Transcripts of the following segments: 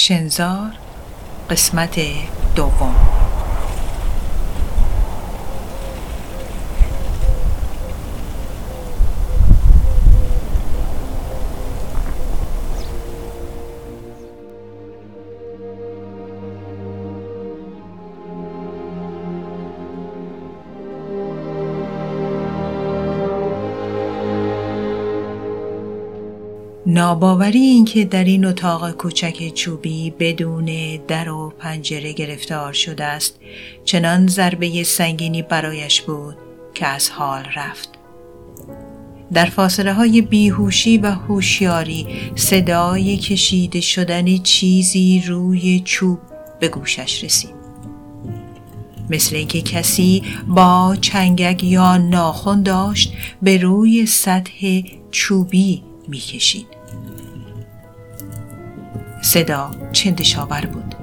شنزار قسمت دوم. ناباوری اینکه در این اتاق کوچک چوبی بدون در و پنجره گرفتار شده است چنان ضربه سنگینی برایش بود که از حال رفت. در فاصله های بیهوشی و هوشیاری صدای کشیده شدن چیزی روی چوب به گوشش رسید. مثل اینکه کسی با چنگک یا ناخن داشت به روی سطح چوبی می‌کشید صدا چندشاور بود.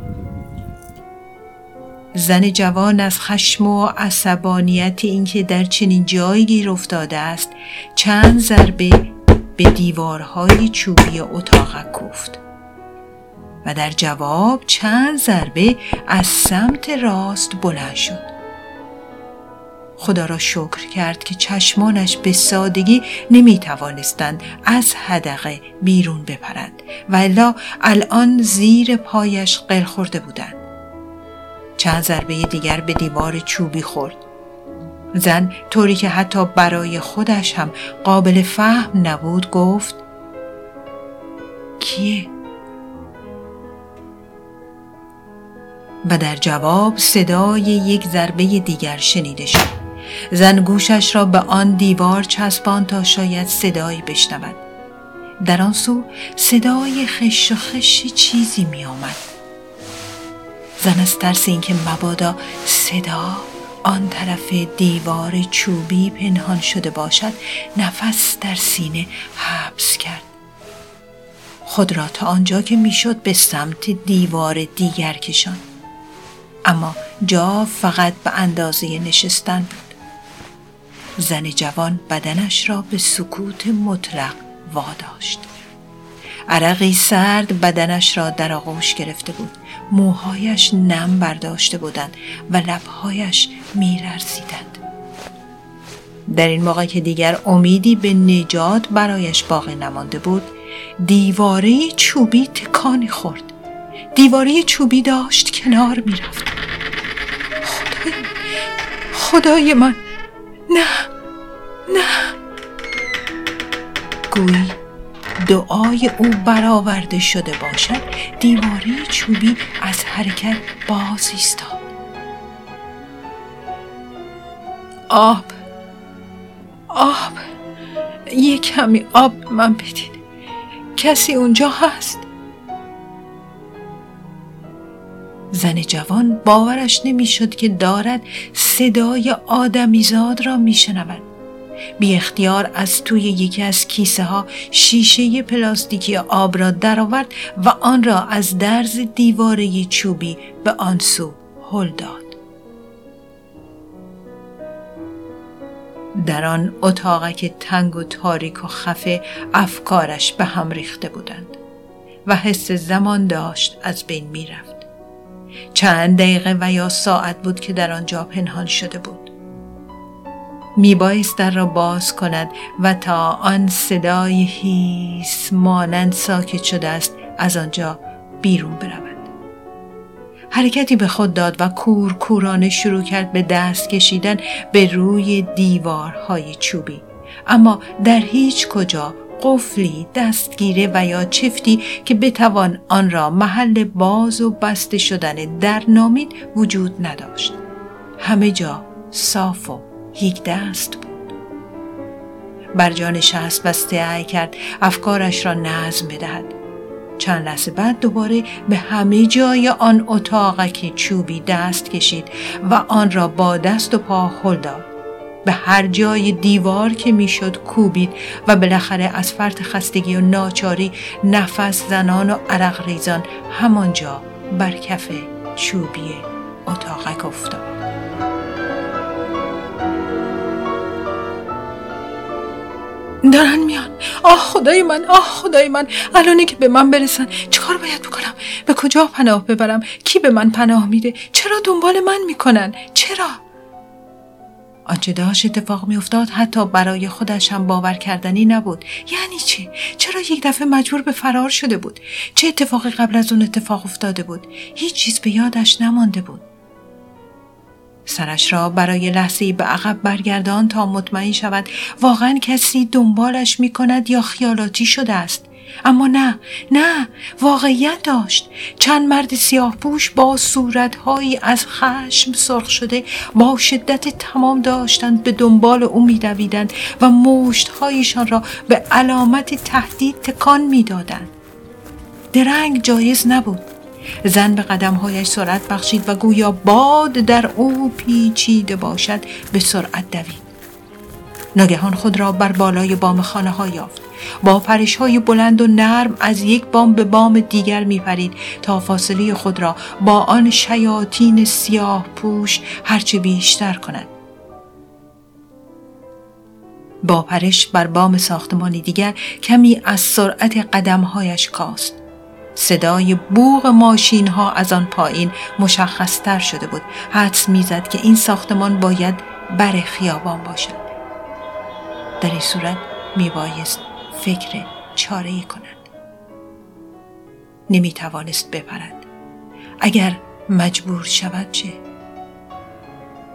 زن جوان از خشم و عصبانیت اینکه در چنین جایی گیر افتاده است چند ضربه به دیوارهای چوبی اتاق کوفت. و در جواب چند ضربه از سمت راست بلند شد. خدا را شکر کرد که چشمانش به سادگی نمی توانستند از حدقه بیرون بپرند و الا الان زیر پایش قل خورده بودند. چند ضربه دیگر به دیوار چوبی خورد. زن طوری که حتی برای خودش هم قابل فهم نبود گفت کیه؟ و در جواب صدای یک ضربه دیگر شنیده شد. زن گوشش را به آن دیوار چسبان تا شاید صدایی بشنود. در آن سو صدای خش و خش چیزی می آمد. زن از ترس اینکه مبادا صدا آن طرف دیوار چوبی پنهان شده باشد نفس در سینه حبس کرد. خود را تا آنجا که می‌شد به سمت دیوار دیگر کشان اما جا فقط به اندازه نشستن بود زن جوان بدنش را به سکوت مطلق واداشت. عرقی سرد بدنش را در آغوش گرفته بود. موهایش نم برداشته بودند و لبهایش میرزیدند در این موقع که دیگر امیدی به نجات برایش باقی نمانده بود دیواره چوبی تکانی خورد. دیواره چوبی داشت کنار می‌رفت. خدای خدای من! نه نه. گویی دعای او برآورده شده باشد. دیواره چوبی از حرکت باز ایستاد آب آب. یه کمی آب من بدید کسی اونجا هست؟ زن جوان باورش نمی‌شد که دارد صدای آدمیزاد را میشنود بی اختیار از توی یکی از کیسه ها شیشه پلاستیکی آب را درآورد و آن را از درز دیواره چوبی به آن سو هل داد. در آن اتاقک تنگ و تاریک و خفه افکارش به هم ریخته بودند و حس زمان داشت از بین می‌رفت. چند دقیقه و یا ساعت بود که در آنجا پنهان شده بود. میبایست در را باز کند و تا آن صدای هیس مانند ساکت شده است از آنجا بیرون برود. حرکتی به خود داد و کور کورانه شروع کرد به دست کشیدن به روی دیوارهای چوبی. اما در هیچ کجا قفلی دستگیره و یا چفتی که بتوان آن را محل باز و بسته شدن در نامید وجود نداشت. همه جا صاف و یک دست بود. بر جا نشست و سعی کرد افکارش را نظم بدهد. چند لحظه بعد دوباره به همه جای آن اتاقک چوبی دست کشید و آن را با دست و پا هل داد. به هر جای دیوار که می‌شد کوبید و بالاخره از فرط خستگی و ناچاری نفس زنان و عرق ریزان همانجا بر کف چوبی اتاقک افتاد. دارن میان آه خدای من آه خدای من. الانه که به من برسن چیکار باید بکنم؟ به کجا پناه ببرم؟ کی به من پناه میده؟ چرا دنبال من می‌کنن؟ چرا؟ آنچه داشت اتفاق میافتاد حتی برای خودش هم باور کردنی نبود. یعنی چی؟ چرا یک دفعه مجبور به فرار شده بود؟ چه اتفاقی قبل از اون اتفاق افتاده بود؟ هیچ چیز به یادش نمانده بود. سرش را برای لحظه به عقب برگردان تا مطمئن شود واقعا کسی دنبالش می کند یا خیالاتی شده است. اما نه نه واقعیت داشت. چند مرد سیاه پوش با صورتهایی از خشم سرخ شده با شدت تمام داشتند به دنبال او میدویدند و مشتهایشان را به علامت تهدید تکان می‌دادند. درنگ جایز نبود. زن به قدمهایش سرعت بخشید و گویا باد در او پیچیده باشد به سرعت دوید. ناگهان خود را بر بالای بام خانه ها یافت. با پرش های بلند و نرم از یک بام به بام دیگر می پرید تا فاصله خود را با آن شیاطین سیاه پوش هرچه بیشتر کند. با پرش بر بام ساختمانی دیگر کمی از سرعت قدمهایش کاست. صدای بوغ ماشین ها از آن پایین مشخصتر شده بود. حدس می‌زد که این ساختمان باید بر خیابان باشد. در این صورت میبایست فکر چاره کند نمی توانست بپرد اگر مجبور شود چه؟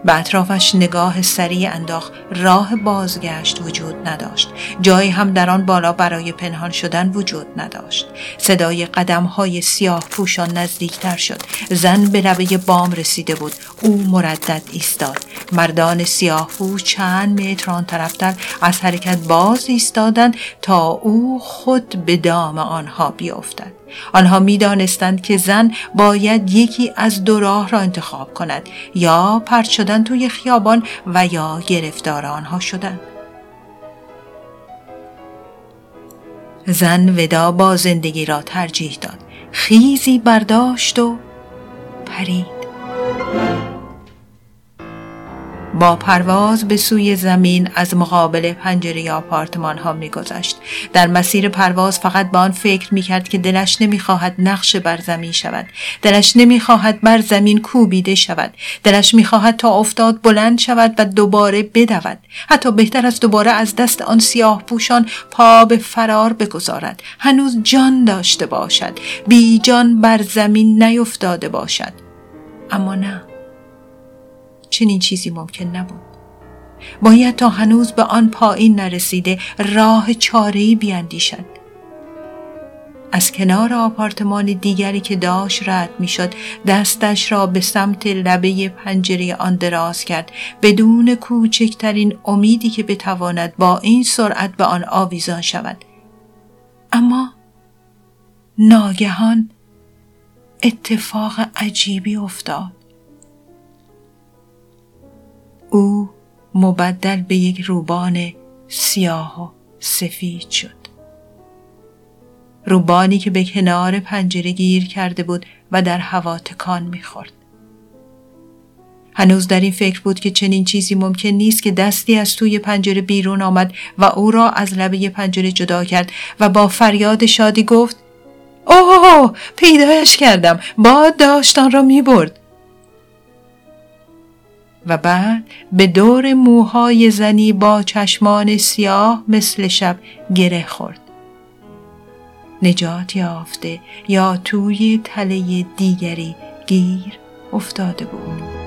به اطرافش نگاه سریع انداخت. راه بازگشت وجود نداشت. جایی هم در آن بالا برای پنهان شدن وجود نداشت. صدای قدم های سیاه پوشان نزدیکتر شد. زن به لبه بام رسیده بود. او مردد ایستاد. مردان سیاه پوش چند متر آن طرفتر از حرکت باز ایستادند تا او خود به دام آنها بیافتد آنها می دانستند که زن باید یکی از دو راه را انتخاب کند یا پرت شدن توی خیابان و یا گرفتار آنها شدن. زن ودا با زندگی را ترجیح داد خیزی برداشت و پرید. با پرواز به سوی زمین از مقابل پنجره آپارتمان ها میگذشت. در مسیر پرواز فقط به آن فکر می‌کرد که دلش نمی‌خواهد نقش بر زمین شود. دلش نمی‌خواهد بر زمین کوبیده شود. دلش می‌خواهد تا افتاد بلند شود و دوباره بدود. حتی بهتر از دوباره از دست آن سیاه پوشان پا به فرار بگذارد. هنوز جان داشته باشد. بی جان بر زمین نیفتاده باشد. اما نه. چنین چیزی ممکن نبود. باید تا هنوز به آن پایین نرسیده راه چارهی بیاندیشد از کنار آپارتمان دیگری که داشت رد می‌شد دستش را به سمت لبه پنجره آن دراز کرد. بدون کوچکترین امیدی که بتواند با این سرعت به آن آویزان شود. اما ناگهان اتفاق عجیبی افتاد. مبدل به یک روبان سیاه و سفید شد. روبانی که به کنار پنجره گیر کرده بود و در هوا تکان می‌خورد. هنوز در این فکر بود که چنین چیزی ممکن نیست که دستی از توی پنجره بیرون آمد و او را از لبه پنجره جدا کرد و با فریاد شادی گفت اوه پیدایش کردم باد داشتان را می برد و بعد به دور موهای زنی با چشمان سیاه مثل شب گره خورد. نجات یافته یا توی تله دیگری گیر افتاده بود.